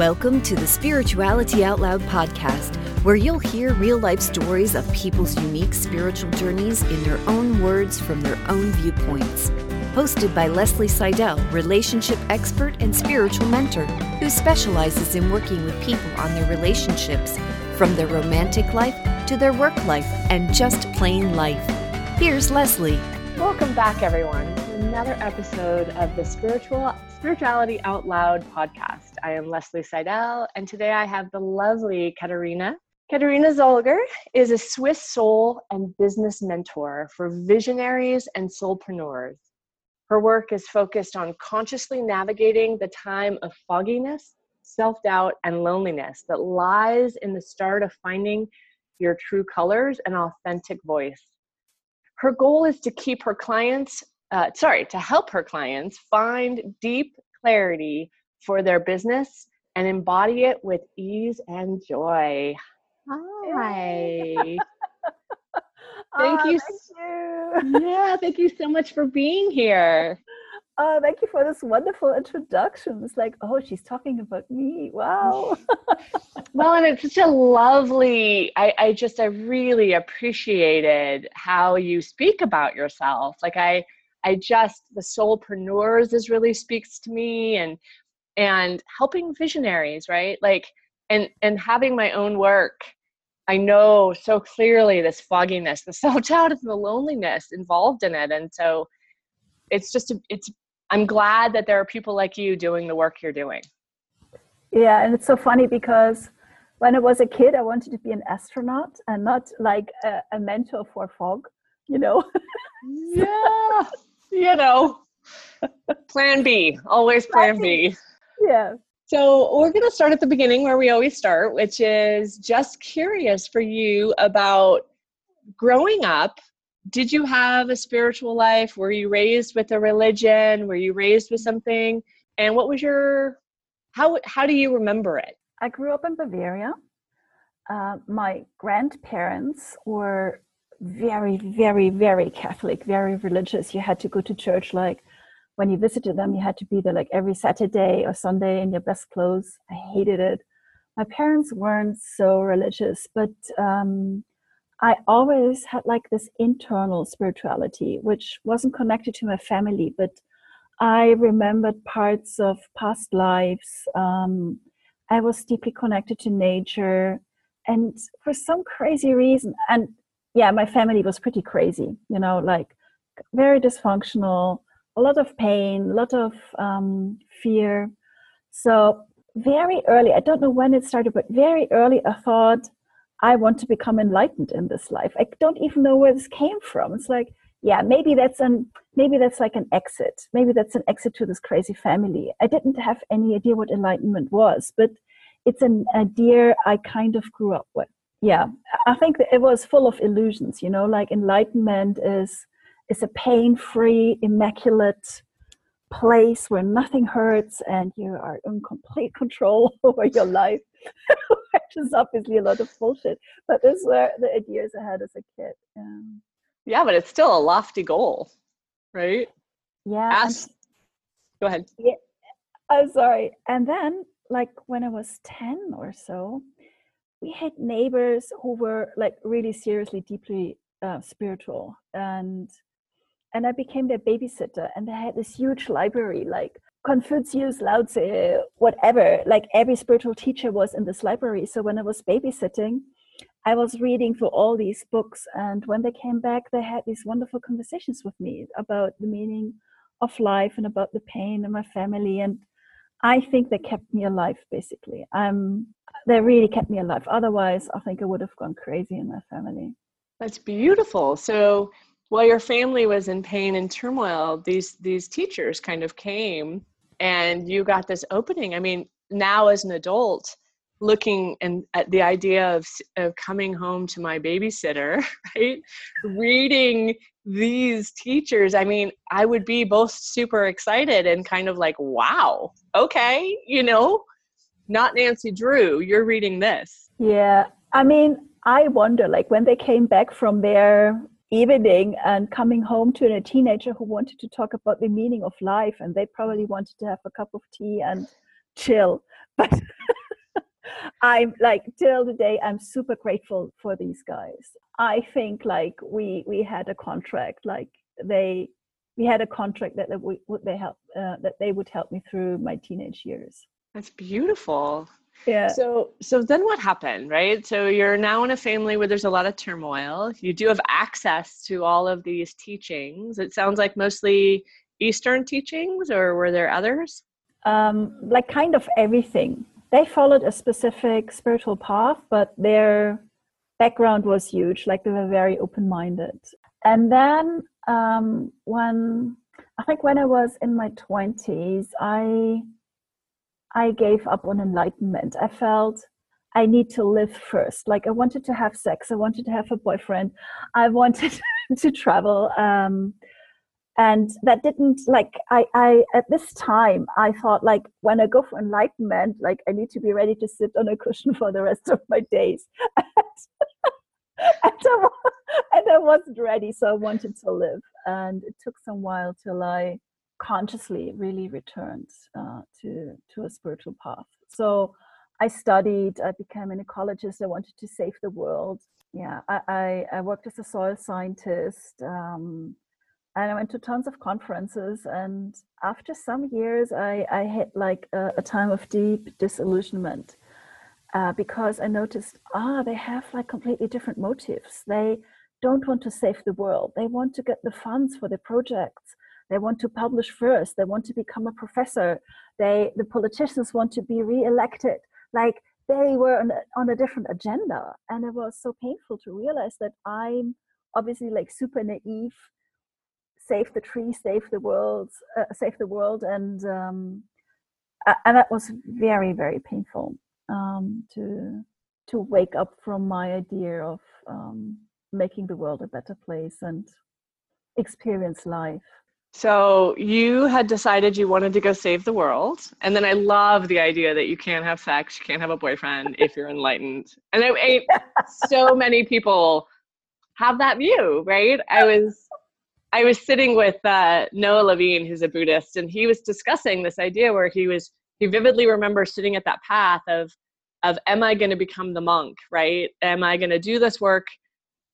Welcome to the Spirituality Out Loud podcast, where you'll hear real life stories of people's unique spiritual journeys in their own words from their own viewpoints. Hosted by Leslie Seidel, relationship expert and spiritual mentor, who specializes in working with people on their relationships, from their romantic life to their work life and just plain life. Here's Leslie. Welcome back, everyone, to another episode of the Spiritual Spirituality Out Loud podcast. I am Leslie Seidel, and today I have the lovely Katharina. Katharina Zuleger is a Swiss soul and business mentor for visionaries and soulpreneurs. Her work is focused on consciously navigating the time of fogginess, self doubt, and loneliness that lies in the start of finding your true colors and authentic voice. Her goal is to keep her clients uh, sorry, to help her clients find deep clarity for their business and embody it with ease and joy. Hi. thank, oh, you. thank you. yeah, thank you so much for being here. Oh, thank you for this wonderful introduction. It's like, oh, she's talking about me. Wow. well, and it's such a lovely, I, I just, I really appreciated how you speak about yourself. Like, I, I just the soulpreneurs is really speaks to me and and helping visionaries, right? Like and and having my own work. I know so clearly this fogginess, the self-doubt and the loneliness involved in it. And so it's just a, it's I'm glad that there are people like you doing the work you're doing. Yeah, and it's so funny because when I was a kid, I wanted to be an astronaut and not like a, a mentor for fog, you know. yeah you know, plan B, always plan B. Yeah. So we're going to start at the beginning where we always start, which is just curious for you about growing up. Did you have a spiritual life? Were you raised with a religion? Were you raised with something? And what was your how how do you remember it? I grew up in Bavaria. Uh, my grandparents were very, very, very Catholic, very religious. You had to go to church like when you visited them, you had to be there like every Saturday or Sunday in your best clothes. I hated it. My parents weren't so religious, but um, I always had like this internal spirituality, which wasn't connected to my family, but I remembered parts of past lives. Um, I was deeply connected to nature. And for some crazy reason, and yeah, my family was pretty crazy, you know, like very dysfunctional, a lot of pain, a lot of um, fear. So, very early, I don't know when it started, but very early, I thought, I want to become enlightened in this life. I don't even know where this came from. It's like, yeah, maybe that's an maybe that's like an exit. Maybe that's an exit to this crazy family. I didn't have any idea what enlightenment was, but it's an idea I kind of grew up with yeah i think it was full of illusions you know like enlightenment is is a pain-free immaculate place where nothing hurts and you are in complete control over your life which is obviously a lot of bullshit but this were the ideas i had as a kid yeah, yeah but it's still a lofty goal right? Yeah Ask, go ahead. Yeah i'm sorry and then like when i was 10 or so we had neighbors who were like really seriously deeply uh, spiritual and and i became their babysitter and they had this huge library like confucius lao tzu whatever like every spiritual teacher was in this library so when i was babysitting i was reading through all these books and when they came back they had these wonderful conversations with me about the meaning of life and about the pain in my family and I think they kept me alive, basically. Um, they really kept me alive. Otherwise, I think I would have gone crazy in my family. That's beautiful. So while your family was in pain and turmoil, these these teachers kind of came, and you got this opening. I mean, now as an adult, looking and at the idea of of coming home to my babysitter, right, reading these teachers i mean i would be both super excited and kind of like wow okay you know not nancy drew you're reading this yeah i mean i wonder like when they came back from their evening and coming home to a teenager who wanted to talk about the meaning of life and they probably wanted to have a cup of tea and chill but I'm like till today I'm super grateful for these guys. I think like we we had a contract like they we had a contract that, that we would they help uh, that they would help me through my teenage years. That's beautiful. Yeah. So so then what happened, right? So you're now in a family where there's a lot of turmoil. You do have access to all of these teachings. It sounds like mostly Eastern teachings, or were there others? Um, like kind of everything. They followed a specific spiritual path, but their background was huge. Like they were very open minded. And then um, when I think when I was in my twenties, I I gave up on enlightenment. I felt I need to live first. Like I wanted to have sex. I wanted to have a boyfriend. I wanted to travel. Um, and that didn't like I, I at this time I thought like when I go for enlightenment, like I need to be ready to sit on a cushion for the rest of my days. and, I, and I wasn't ready, so I wanted to live. And it took some while till I consciously really returned uh, to to a spiritual path. So I studied. I became an ecologist. I wanted to save the world. Yeah, I I, I worked as a soil scientist. Um, and I went to tons of conferences. And after some years, I, I hit like a, a time of deep disillusionment uh, because I noticed, ah, they have like completely different motives. They don't want to save the world. They want to get the funds for their projects. They want to publish first. They want to become a professor. They, the politicians want to be re-elected. Like they were on a, on a different agenda, and it was so painful to realize that I'm obviously like super naive. Save the tree, save the world, uh, save the world, and um, and that was very very painful um, to to wake up from my idea of um, making the world a better place and experience life so you had decided you wanted to go save the world, and then I love the idea that you can't have sex, you can't have a boyfriend if you're enlightened. And I, I, so many people have that view, right? I was I was sitting with uh, Noah Levine, who's a Buddhist, and he was discussing this idea where he was he vividly remembers sitting at that path of of am I going to become the monk, right? Am I going to do this work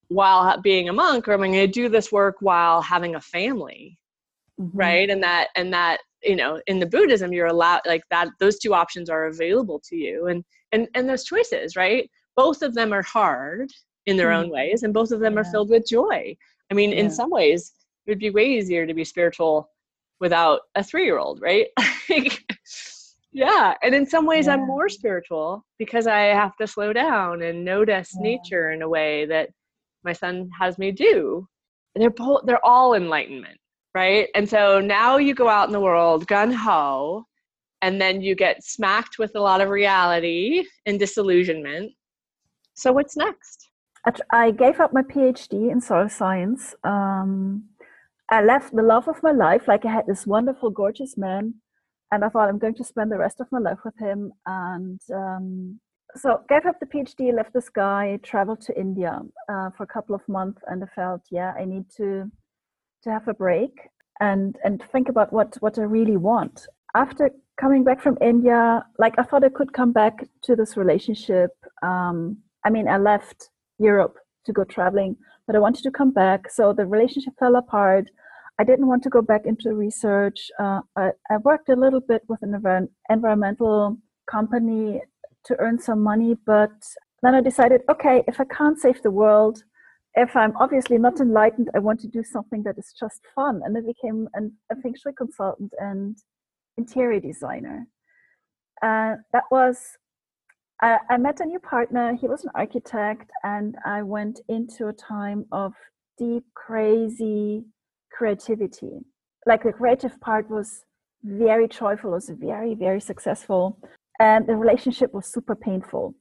while being a monk, or am I going to do this work while having a family? Mm-hmm. right and that and that you know in the buddhism you're allowed like that those two options are available to you and and and those choices right both of them are hard in their mm-hmm. own ways and both of them yeah. are filled with joy i mean yeah. in some ways it would be way easier to be spiritual without a three year old right yeah and in some ways yeah. i'm more spiritual because i have to slow down and notice nature in a way that my son has me do they're both they're all enlightenment right? And so now you go out in the world gun ho, and then you get smacked with a lot of reality and disillusionment. So what's next? I gave up my PhD in soil science. Um, I left the love of my life. Like I had this wonderful, gorgeous man, and I thought I'm going to spend the rest of my life with him. And um, so gave up the PhD, left this guy, traveled to India uh, for a couple of months, and I felt, yeah, I need to to have a break and and think about what what I really want. After coming back from India, like I thought I could come back to this relationship. Um, I mean, I left Europe to go traveling, but I wanted to come back. So the relationship fell apart. I didn't want to go back into research. Uh, I, I, worked a little bit with an env- environmental company to earn some money, but then I decided, okay, if I can't save the world, if I'm obviously not enlightened, I want to do something that is just fun. And I became an, a feng shui consultant and interior designer. Uh, that was, I, I met a new partner. He was an architect, and I went into a time of deep, crazy creativity. Like the creative part was very joyful, was very, very successful. And the relationship was super painful.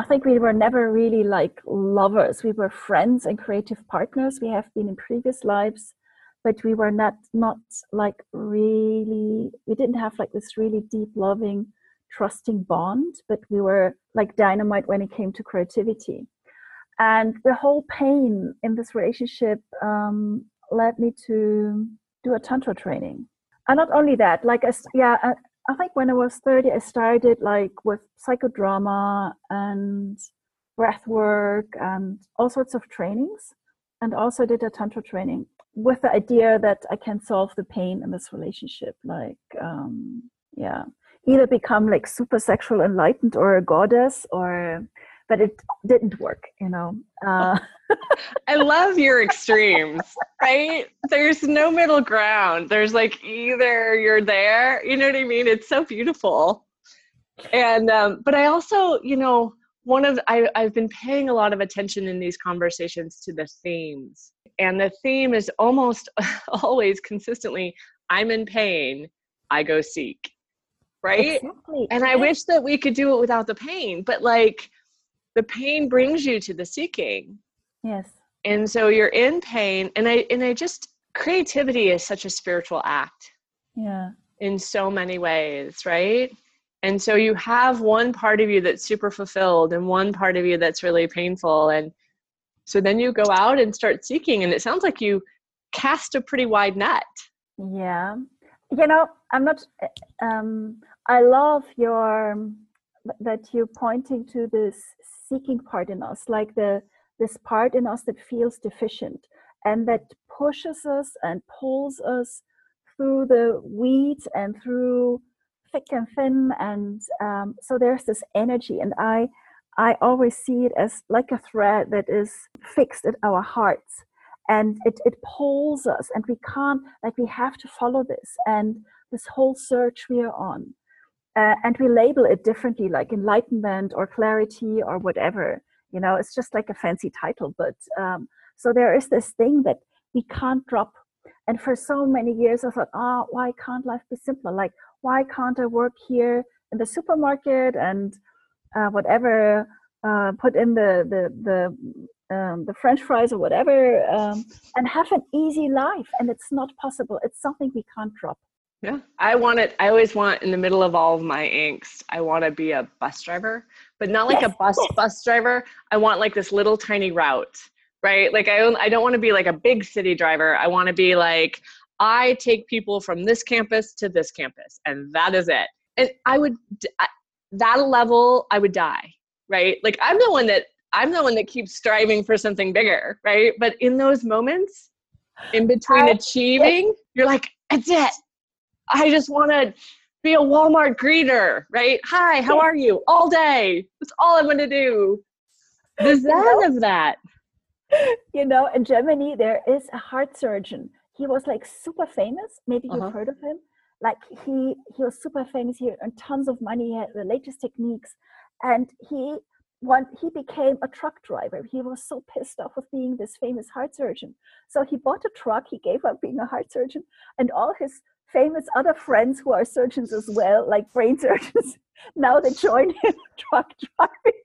I think we were never really like lovers. We were friends and creative partners. We have been in previous lives, but we were not not like really. We didn't have like this really deep, loving, trusting bond. But we were like dynamite when it came to creativity, and the whole pain in this relationship um, led me to do a tantra training. And not only that, like as yeah, I think when I was 30, I started like with psychodrama and breath work and all sorts of trainings, and also did a tantra training with the idea that I can solve the pain in this relationship. Like, um, yeah, either become like super sexual enlightened or a goddess or but it didn't work you know? Uh, i love your extremes right? There's no middle ground. There's like either you're there you know what i mean? It's so beautiful. And um, but i also you know one of I, i've been paying a lot of attention in these conversations to the themes. And the theme is almost always consistently i'm in pain i go seek right? Exactly. and i wish that we could do it without the pain but like the pain brings you to the seeking. Yes. And so you're in pain and i and i just creativity is such a spiritual act yeah. in so many ways right? And so you have one part of you that's super fulfilled and one part of you that's really painful and so then you go out and start seeking and it sounds like you cast a pretty wide net. Yeah. You know i'm not um i love your that you're pointing to this seeking part in us like the this part in us that feels deficient and that pushes us and pulls us through the weeds and through thick and thin and um, so there's this energy and i i always see it as like a thread that is fixed at our hearts and it, it pulls us and we can't like we have to follow this and this whole search we are on uh, and we label it differently like enlightenment or clarity or whatever you know it's just like a fancy title but um, so there is this thing that we can't drop and for so many years i thought oh why can't life be simpler like why can't i work here in the supermarket and uh, whatever uh, put in the the the um, the French fries or whatever, um, and have an easy life. And it's not possible. It's something we can't drop. Yeah, I want it. I always want in the middle of all of my angst, I want to be a bus driver, but not like yes. a bus bus driver. I want like this little tiny route, right? Like I I don't want to be like a big city driver. I want to be like I take people from this campus to this campus, and that is it. And I would that level, I would die, right? Like I'm the one that I'm the one that keeps striving for something bigger, right? But in those moments, in between I, achieving, you're like, it's it. I just want to be a Walmart greeter, right? Hi, how are you? All day. That's all I'm going to do. The zen you know, of that. You know, in Germany, there is a heart surgeon. He was like super famous. Maybe you've uh-huh. heard of him. Like he he was super famous. He earned tons of money. He had the latest techniques, and he when he became a truck driver. He was so pissed off with being this famous heart surgeon. So he bought a truck. He gave up being a heart surgeon, and all his famous other friends who are surgeons as well, like brain surgeons. now they join him truck driving.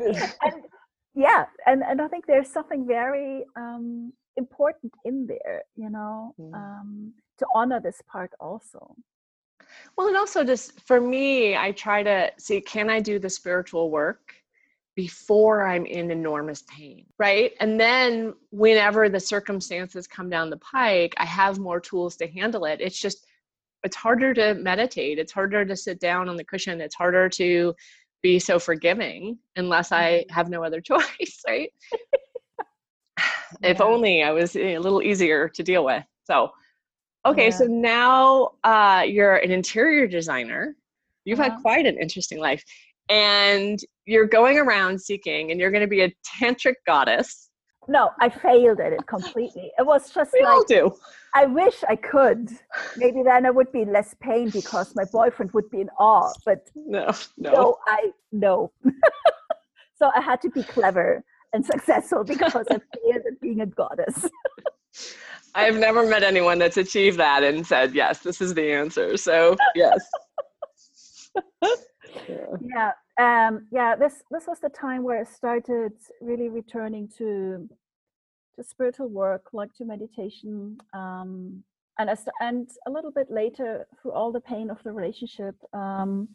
and yeah, and, and I think there's something very um, important in there, you know, mm. um, to honor this part also. Well, and also just for me, I try to see can I do the spiritual work before I'm in enormous pain, right? And then whenever the circumstances come down the pike, I have more tools to handle it. It's just, it's harder to meditate. It's harder to sit down on the cushion. It's harder to be so forgiving unless I mm-hmm. have no other choice, right? yeah. If only I was a little easier to deal with. So, okay, yeah. so now uh, you're an interior designer. You've uh-huh. had quite an interesting life and you're going around seeking and you're going to be a tantric goddess. No i failed at it completely. It was just we like all do. I wish i could. Maybe then i would be less pain because my boyfriend would be in awe but no no, no i no. So i had to be clever and successful because i failed at being a goddess. I've never met anyone that's achieved that and said yes this is the answer. So yes. Yeah. Yeah um yeah this this was the time where i started really returning to to spiritual work like to meditation um and st- and a little bit later through all the pain of the relationship um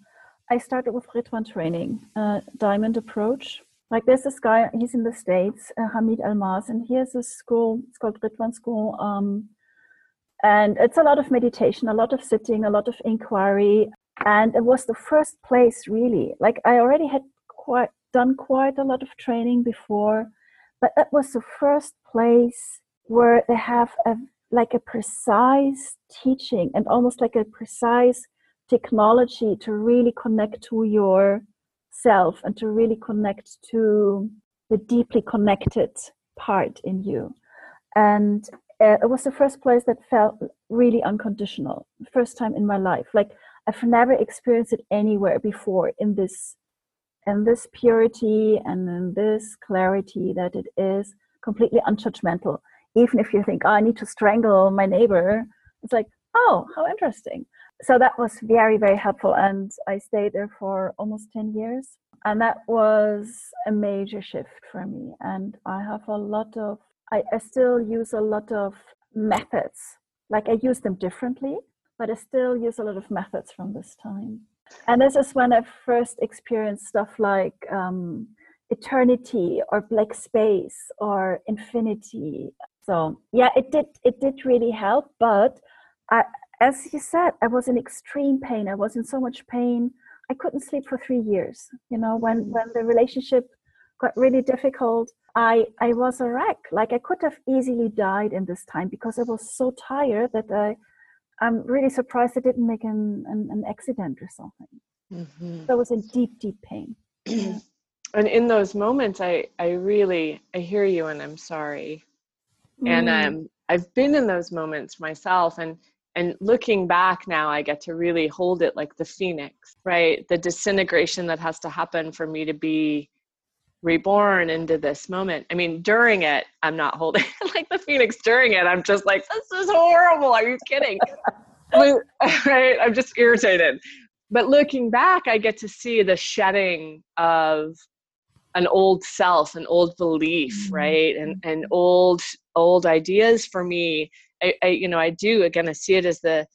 i started with Ridhwan training uh, diamond approach like there's this guy he's in the states uh, Hameed Almaas and he has a school it's called Ridhwan school um And it's a lot of meditation, a lot of sitting, a lot of inquiry. And it was the first place, really. Like I already had quite done quite a lot of training before, but that was the first place where they have a like a precise teaching and almost like a precise technology to really connect to your self and to really connect to the deeply connected part in you and uh, it was the first place that felt really unconditional first time in my life like i've never experienced it anywhere before in this in this purity and in this clarity that it is completely unjudgmental even if you think oh, i need to strangle my neighbor it's like oh how interesting. So that was very very helpful and i stayed there for almost 10 years and that was a major shift for me and i have a lot of I, I still use a lot of methods. Like i use them differently but i still use a lot of methods from this time and this is when i first experienced stuff like um, eternity or black space or infinity so yeah it did it did really help but I, as you said, I was in extreme pain. I was in so much pain. I couldn't sleep for three years. You know, when mm. when the relationship got really difficult, I I was a wreck. Like I could have easily died in this time because I was so tired that I I'm really surprised I didn't make an an, an accident or something. Mm-hmm. I was in deep deep pain. and in those moments, I I really I hear you and I'm sorry. Mm. And um, I've been in those moments myself, and and looking back now i get to really hold it like the phoenix right the disintegration that has to happen for me to be reborn into this moment. I mean during it i'm not holding like the phoenix during it. I'm just like this is horrible. Are you kidding? Right? I'm just irritated. But looking back i get to see the shedding of an old self an old belief mm-hmm. right? And and old old ideas for me. I, I you know I do again I see it as the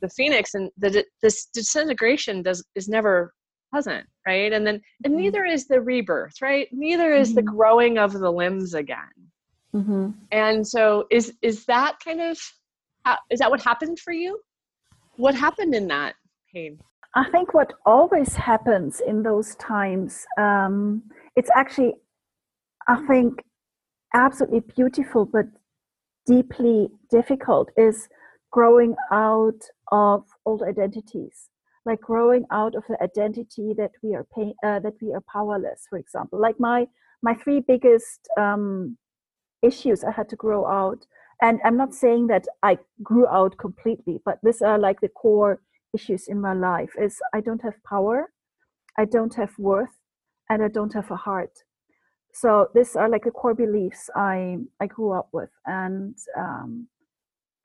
the phoenix and the this disintegration does is never pleasant right and then and mm-hmm. neither is the rebirth right neither is mm-hmm. the growing of the limbs again mm-hmm. and so is is that kind of is that what happened for you what happened in that pain i think what always happens in those times um, it's actually i think absolutely beautiful but deeply difficult is growing out of old identities like growing out of the identity that we are pain, uh, that we are powerless for example. Like my my three biggest um, issues i had to grow out and i'm not saying that i grew out completely but these are like the core issues in my life is i don't have power i don't have worth and i don't have a heart. So these are like the core beliefs i i grew up with and um,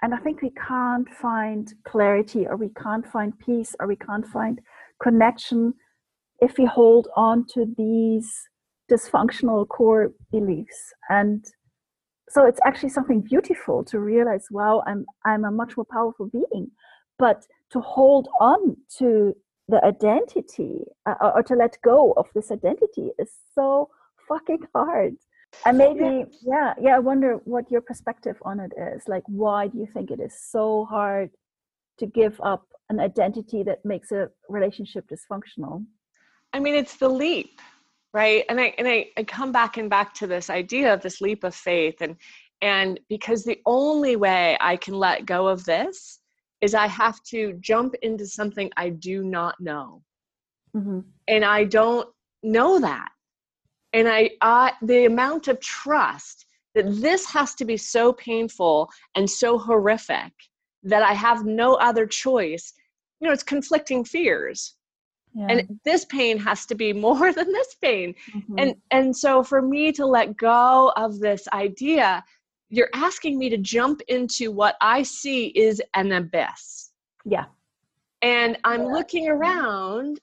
and i think we can't find clarity or we can't find peace or we can't find connection if we hold on to these dysfunctional core beliefs and so it's actually something beautiful to realize wow i'm i'm a much more powerful being but to hold on to the identity uh, or to let go of this identity is so fucking hard. And maybe, yeah, yeah, I wonder what your perspective on it is. Like, why do you think it is so hard to give up an identity that makes a relationship dysfunctional? I mean, it's the leap, right? And I and I, I come back and back to this idea of this leap of faith, and and because the only way I can let go of this is I have to jump into something I do not know, mm-hmm. and I don't know that and I, I the amount of trust that this has to be so painful and so horrific that I have no other choice. You know, it's conflicting fears. Yeah. And this pain has to be more than this pain. Mm-hmm. And and so for me to let go of this idea, you're asking me to jump into what I see is an abyss. Yeah. And I'm yeah. looking around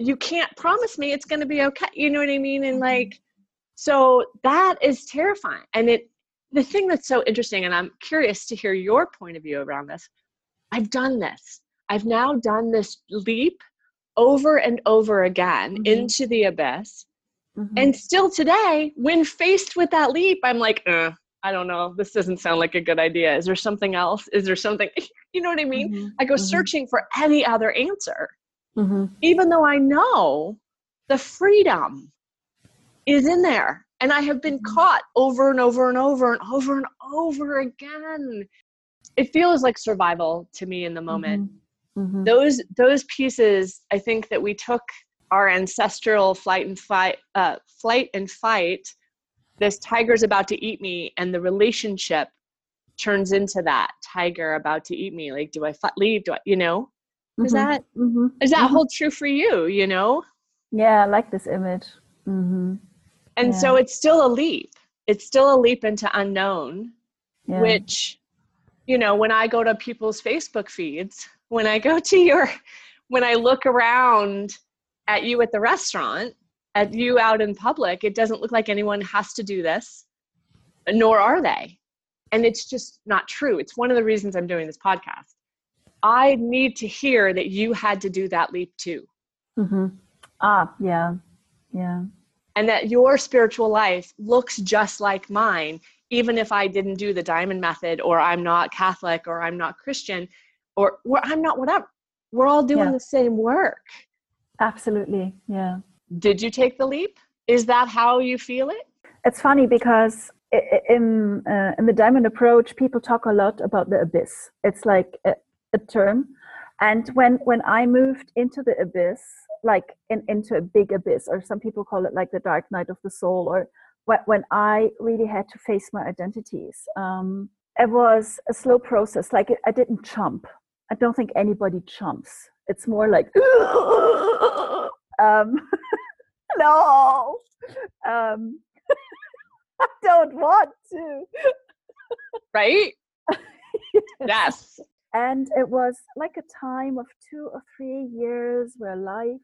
you can't promise me it's going to be okay you know what i mean and mm-hmm. like so that is terrifying and it the thing that's so interesting and i'm curious to hear your point of view around this i've done this i've now done this leap over and over again mm-hmm. into the abyss mm-hmm. and still today when faced with that leap i'm like uh, I don't know, this doesn't sound like a good idea. Is there something else? Is there something, you know what I mean? Mm-hmm. I go mm-hmm. searching for any other answer, mm-hmm. even though I know the freedom is in there. And I have been mm-hmm. caught over and over and over and over and over again. It feels like survival to me in the moment. Mm-hmm. Mm-hmm. Those those pieces, I think that we took our ancestral flight and fight, uh, flight and fight this tiger's about to eat me and the relationship turns into that tiger about to eat me like do i leave do i you know mm-hmm. is that mm-hmm. is that mm-hmm. hold true for you you know yeah i like this image mm-hmm. and yeah. so it's still a leap it's still a leap into unknown yeah. which you know when i go to people's facebook feeds when i go to your when i look around at you at the restaurant at you out in public, it doesn't look like anyone has to do this, nor are they. And it's just not true. It's one of the reasons I'm doing this podcast. I need to hear that you had to do that leap too. Mm-hmm. Ah, yeah, yeah. And that your spiritual life looks just like mine, even if I didn't do the diamond method, or I'm not Catholic, or I'm not Christian, or, or I'm not whatever. We're all doing yeah. the same work. Absolutely, yeah did you take the leap? Is that how you feel it? It's funny because in uh, in the diamond approach, people talk a lot about the abyss. It's like a, term, and when when I moved into the abyss, like in, into a big abyss, or some people call it like the dark night of the soul, or when I really had to face my identities. Um, it was a slow process. Like I didn't jump. I don't think anybody jumps. It's more like um, no, um, I don't want to. right? yes. And it was like a time of two or three years where life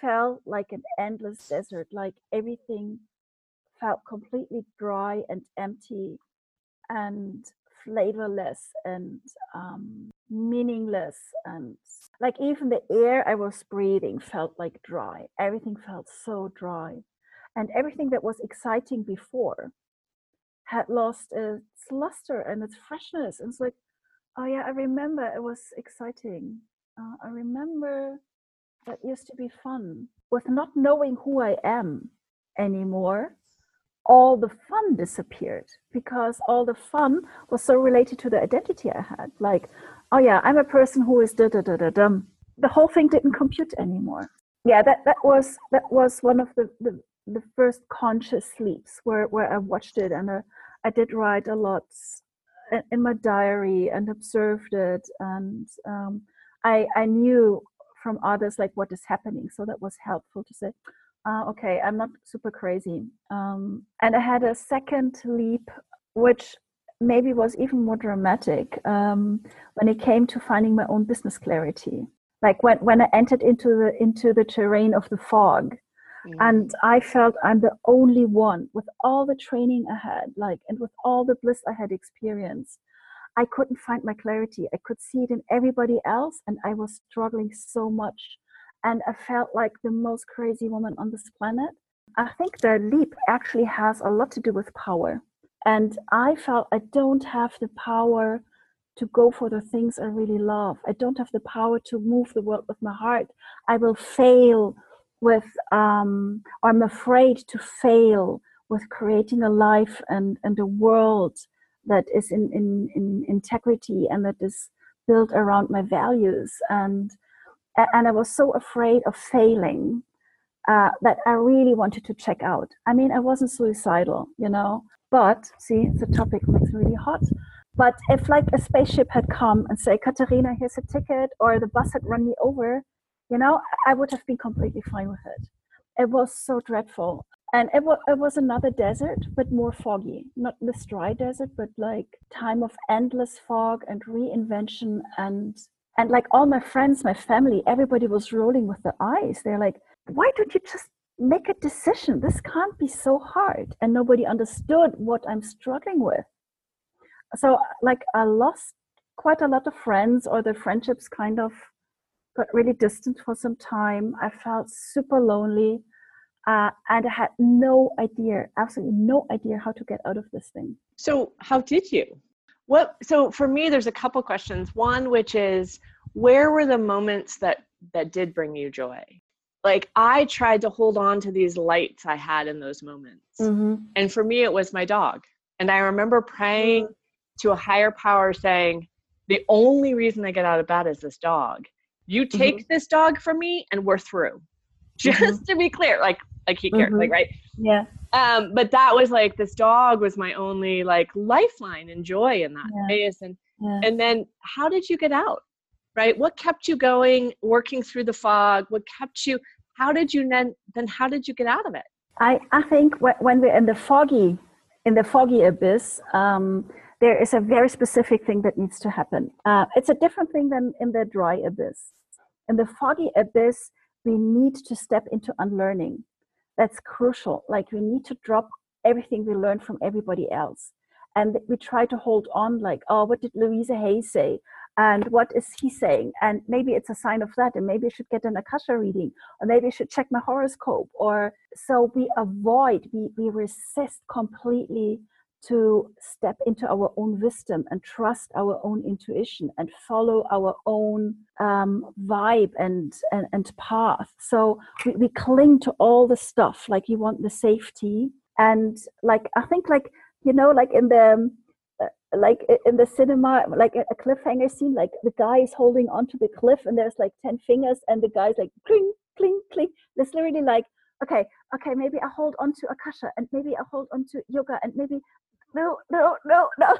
felt like an endless desert, like everything felt completely dry and empty and flavorless and um, meaningless and like even the air I was breathing felt like dry. Everything felt so dry. And everything that was exciting before had lost its luster and its freshness. And it's like, oh yeah, I remember it was exciting. Uh, I remember that used to be fun. With not knowing who I am anymore, all the fun disappeared because all the fun was so related to the identity I had. Like, oh yeah, I'm a person who is da da da da dum. The whole thing didn't compute anymore. Yeah, that that was that was one of the the, the first conscious sleeps where where I watched it and uh, I did write a lot in my diary and observed it and um, I I knew from others like what is happening, so that was helpful to say. Uh, okay, I'm not super crazy. Um, and I had a second leap, which maybe was even more dramatic um, when it came to finding my own business clarity. Like when, when I entered into the into the terrain of the fog, mm. and I felt I'm the only one with all the training I had, like and with all the bliss I had experienced. I couldn't find my clarity. I could see it in everybody else, and I was struggling so much. And I felt like the most crazy woman on this planet. I think the leap actually has a lot to do with power and I felt I don't have the power to go for the things I really love. I don't have the power to move the world with my heart. I will fail with, um, I'm afraid to fail with creating a life and, and a world that is in, in, in integrity and that is built around my values. And, and I was so afraid of failing uh, that I really wanted to check out. I mean, I wasn't suicidal, you know, but see, the topic makes really hot. But if like a spaceship had come and say, Katharina, here's a ticket, or the bus had run me over, you know, I would have been completely fine with it. It was so dreadful. And it, was it was another desert, but more foggy. Not this dry desert, but like time of endless fog and reinvention and and like all my friends, my family, everybody was rolling with their eyes. They're like, why don't you just make a decision. This can't be so hard. And nobody understood what I'm struggling with. So, like, I lost quite a lot of friends, or the friendships kind of got really distant for some time. I felt super lonely. Uh, and I had no idea, absolutely no idea how to get out of this thing. So, how did you? What so for me there's a couple questions. One which is where were the moments that that did bring you joy? Like I tried to hold on to these lights I had in those moments. Mm-hmm. And for me it was my dog. And I remember praying mm-hmm. to a higher power saying, the only reason I get out of bed is this dog. You take mm-hmm. this dog from me and we're through. Just mm-hmm. to be clear, like like he cared, like mm-hmm. right? Yeah. Um, but that was like this dog was my only like lifeline and joy in that yeah. space. And yeah. and then how did you get out? Right? What kept you going, working through the fog? What kept you how did you then then how did you get out of it? I, I think when we're in the foggy in the foggy abyss, um, there is a very specific thing that needs to happen. Uh, it's a different thing than in the dry abyss. In the foggy abyss, we need to step into unlearning that's crucial. Like we need to drop everything we learned from everybody else. And we try to hold on, like, oh, what did Louise Hay say? And what is he saying? And maybe it's a sign of that. And maybe I should get an Akasha reading, or maybe I should check my horoscope. Or so we avoid, we, we resist completely to step into our own wisdom and trust our own intuition and follow our own um, vibe and, and, and path. So we, we cling to all the stuff, like you want the safety. And like, I think like, you know, like in the, uh, like in the cinema, like a cliffhanger scene, like the guy is holding onto the cliff and there's like 10 fingers and the guy's like cling, cling, cling. It's literally like, okay, okay, maybe I hold on to Akasha and maybe I hold on to yoga and maybe no, no, no, no.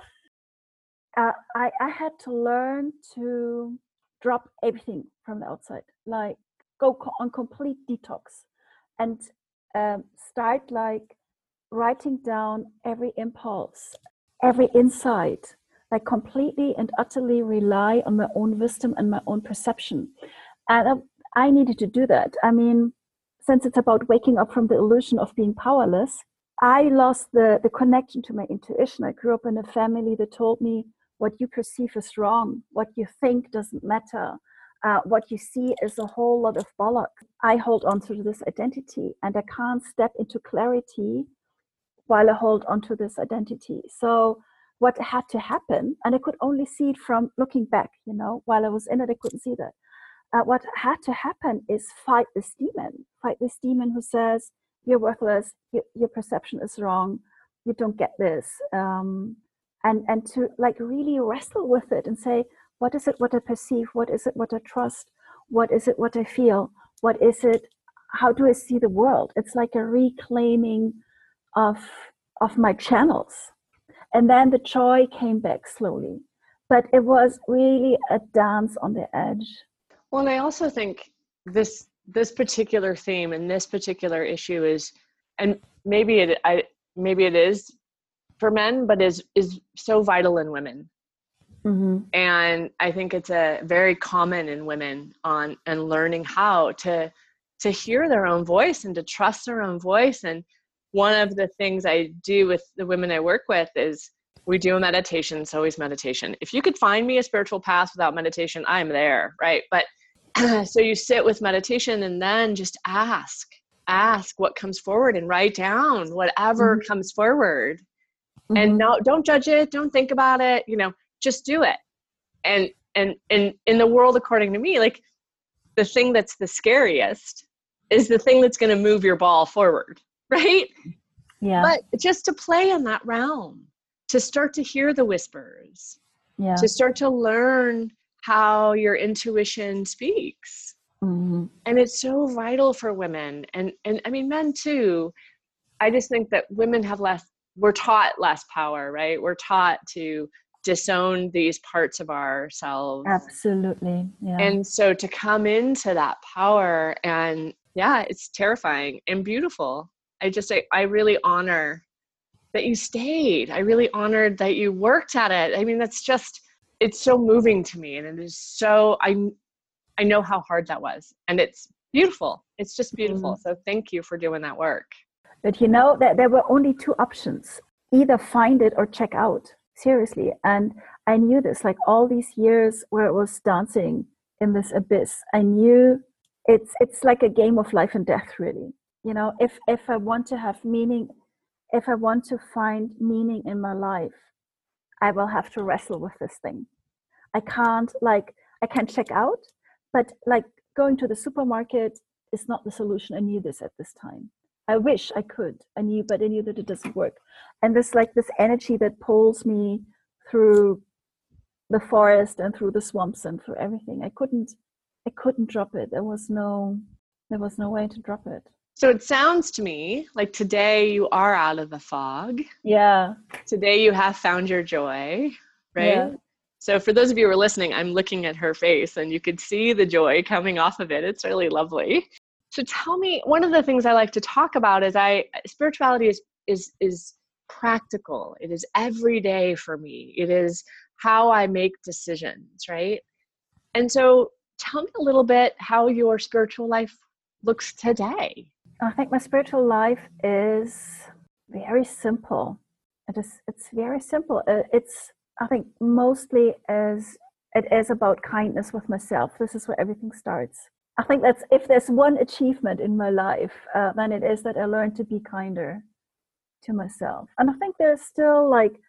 Uh, I, I had to learn to drop everything from the outside, like go co- on complete detox and um, start like writing down every impulse, every insight, like completely and utterly rely on my own wisdom and my own perception. And I, I needed to do that. I mean, since it's about waking up from the illusion of being powerless, I lost the, the connection to my intuition. I grew up in a family that told me what you perceive is wrong, what you think doesn't matter, uh, what you see is a whole lot of bollocks. I hold on to this identity and I can't step into clarity while I hold on to this identity. So, what had to happen, and I could only see it from looking back, you know, while I was in it, I couldn't see that. Uh, what had to happen is fight this demon, fight this demon who says, you're worthless your, your perception is wrong you don't get this um, and and to like really wrestle with it and say what is it what i perceive? What is it what i trust? What is it what i feel? What is it how do i see the world? It's like a reclaiming of of my channels. And then the joy came back slowly but it was really a dance on the edge. Well i also think this this particular theme and this particular issue is and maybe it i maybe it is for men but is is so vital in women. Mm-hmm. and i think it's a very common in women on and learning how to to hear their own voice and to trust their own voice. And one of the things i do with the women i work with is we do a meditation. It's always meditation. If you could find me a spiritual path without meditation i'm there right? But so you sit with meditation and then just ask ask what comes forward and write down whatever mm-hmm. comes forward. Mm-hmm. and no don't judge it don't think about it you know just do it. And and and in the world according to me like the thing that's the scariest is the thing that's going to move your ball forward right? Yeah. But just to play in that realm to start to hear the whispers yeah. to start to learn how your intuition speaks. Mm-hmm. And it's so vital for women and and I mean men too. I just think that women have less we're taught less power, right? We're taught to disown these parts of ourselves. Absolutely. Yeah. And so to come into that power and yeah, it's terrifying and beautiful. I just I, I really honor that you stayed. I really honored that you worked at it. I mean, that's just it's so moving to me and it is so i i know how hard that was and it's beautiful. It's just beautiful. Mm. so thank you for doing that work. But you know that there were only two options. Either find it or check out seriously. And i knew this like all these years where it was dancing in this abyss i knew it's it's like a game of life and death really. You know if if i want to have meaning if I want to find meaning in my life, I will have to wrestle with this thing. I can't like I can't check out, but like going to the supermarket is not the solution. I knew this at this time. I wish I could. I knew, but I knew that it doesn't work. And this like this energy that pulls me through the forest and through the swamps and through everything. I couldn't I couldn't drop it. There was no there was no way to drop it. So it sounds to me like today you are out of the fog. Yeah. Today you have found your joy, right? Yeah. So for those of you who are listening, I'm looking at her face and you could see the joy coming off of it. It's really lovely. So tell me, one of the things I like to talk about is I spirituality is is is practical. It is every day for me. It is how I make decisions, right? And so tell me a little bit how your spiritual life looks today. I think my spiritual life is very simple. It is it's very simple. Uh, it's I think mostly as it is about kindness with myself. This is where everything starts. I think that's if there's one achievement in my life, uh, then it is that I learned to be kinder to myself. And I think there's still like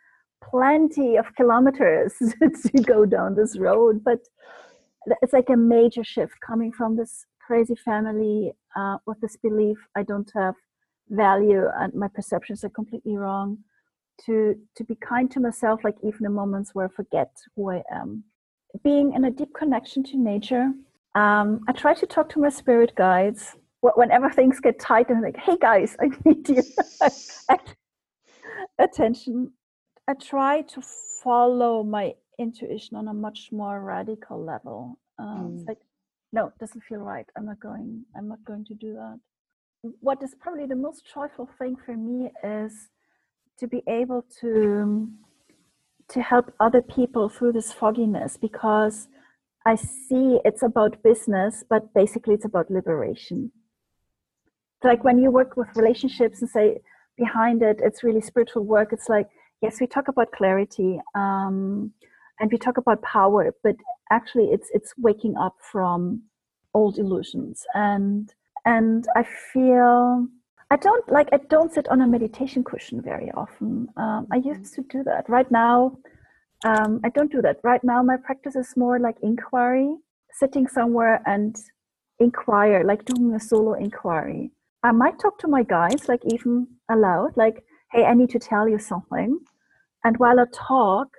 plenty of kilometers to go down this road, but it's like a major shift coming from this crazy family uh, with this belief I don't have value and my perceptions are completely wrong to to be kind to myself like even in moments where i forget who i am. Being in a deep connection to nature um, i try to talk to my spirit guides whenever things get tight and I'm like hey guys i need your attention. I try to follow my intuition on a much more radical level. Um, mm. it's like no it doesn't feel right. I'm not going i'm not going to do that. What is probably the most joyful thing for me is to be able to to help other people through this fogginess because I see it's about business, but basically it's about liberation. Like when you work with relationships and say behind it, it's really spiritual work. It's like, yes, we talk about clarity um, and we talk about power, but actually it's it's waking up from old illusions. And and I feel I don't like I don't sit on a meditation cushion very often. Um, I used to do that. Right now, um, I don't do that. Right now, my practice is more like inquiry, sitting somewhere and inquire, like doing a solo inquiry. I might talk to my guides, like even aloud, like, "Hey, I need to tell you something," and while I talk,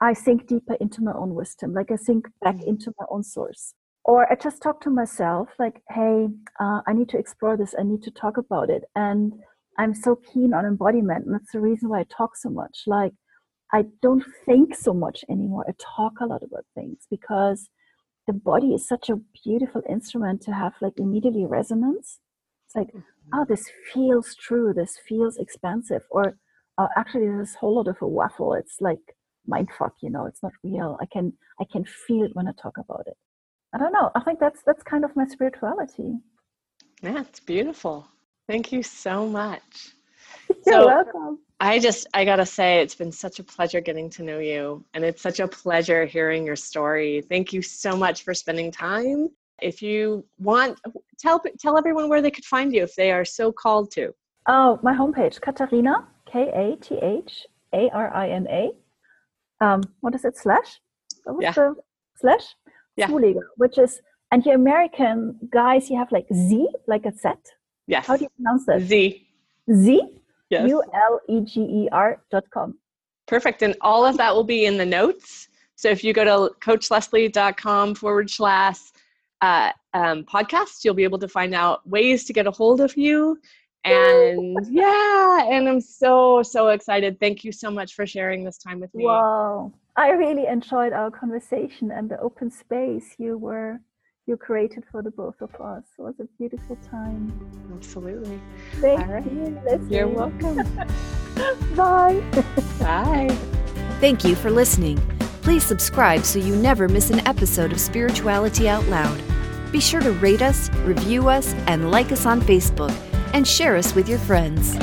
I sink deeper into my own wisdom. Like I sink back mm-hmm. into my own source or I just talk to myself like, hey, uh, I need to explore this. I need to talk about it. And I'm so keen on embodiment. And that's the reason why I talk so much. Like, I don't think so much anymore. I talk a lot about things because the body is such a beautiful instrument to have like immediately resonance. It's like, mm-hmm. oh, this feels true. This feels expansive. Or uh, actually, there's a whole lot of a waffle. It's like mind fuck, you know, it's not real. I can I can feel it when I talk about it. I don't know. I think that's that's kind of my spirituality. Yeah, it's beautiful. Thank you so much. You're so, welcome. I just I gotta say it's been such a pleasure getting to know you, and it's such a pleasure hearing your story. Thank you so much for spending time. If you want, tell tell everyone where they could find you if they are so called to. Oh, my homepage, Katharina K A T H A R I N A. Um, what is it? Slash. What yeah. the slash? Yeah. which is, and your American guys, you have like Z, like a Z. Yes. How do you pronounce that? Z. Z? Yes. U L E G E R dot com. Perfect. And all of that will be in the notes. So if you go to coachleslie.com forward slash uh, um, podcast, you'll be able to find out ways to get a hold of you. And yeah, and I'm so, so excited. Thank you so much for sharing this time with me. Wow. I really enjoyed our conversation and the open space you were you created for the both of us. It was a beautiful time. Absolutely. Thank right. you. Leslie. You're welcome. Bye. Bye. Thank you for listening. Please subscribe so you never miss an episode of Spirituality Out Loud. Be sure to rate us, review us, and like us on Facebook, and share us with your friends.